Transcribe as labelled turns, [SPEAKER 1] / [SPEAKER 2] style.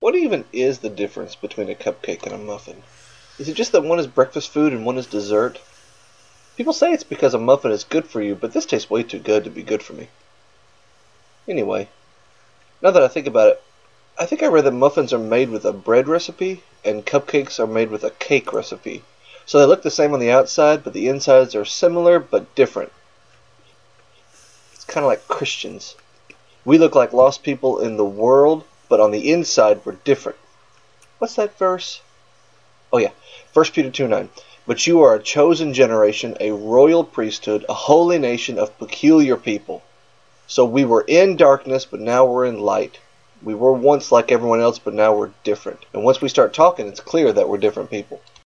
[SPEAKER 1] What even is the difference between a cupcake and a muffin? Is it just that one is breakfast food and one is dessert? People say it's because a muffin is good for you, but this tastes way too good to be good for me. Anyway, now that I think about it, I think I read that muffins are made with a bread recipe and cupcakes are made with a cake recipe. So they look the same on the outside, but the insides are similar but different. It's kind of like Christians. We look like lost people in the world, but on the inside we're different. What's that verse? Oh yeah, 1 Peter 2 9. But you are a chosen generation, a royal priesthood, a holy nation of peculiar people. So we were in darkness, but now we're in light. We were once like everyone else, but now we're different. And once we start talking, it's clear that we're different people.